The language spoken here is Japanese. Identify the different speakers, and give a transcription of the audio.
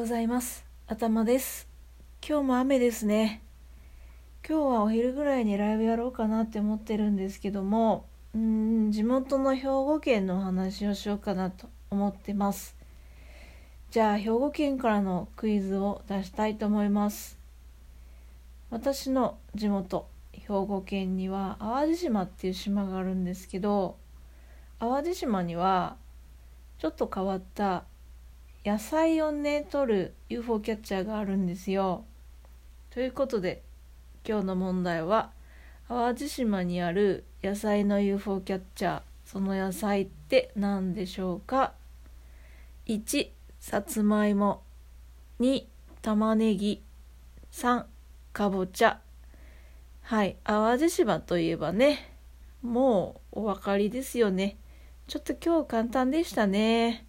Speaker 1: ございます。頭です。今日も雨ですね。今日はお昼ぐらいにライブやろうかなって思ってるんですけどもうん地元の兵庫県の話をしようかなと思ってます。じゃあ兵庫県からのクイズを出したいと思います。私の地元兵庫県には淡路島っていう島があるんですけど淡路島にはちょっと変わった野菜をね取る UFO キャッチャーがあるんですよ。ということで今日の問題は淡路島にある野菜の UFO キャッチャーその野菜って何でしょうか？1さつまいも。2玉ねぎ。3かぼちゃ。はい淡路島といえばねもうお分かりですよね。ちょっと今日簡単でしたね。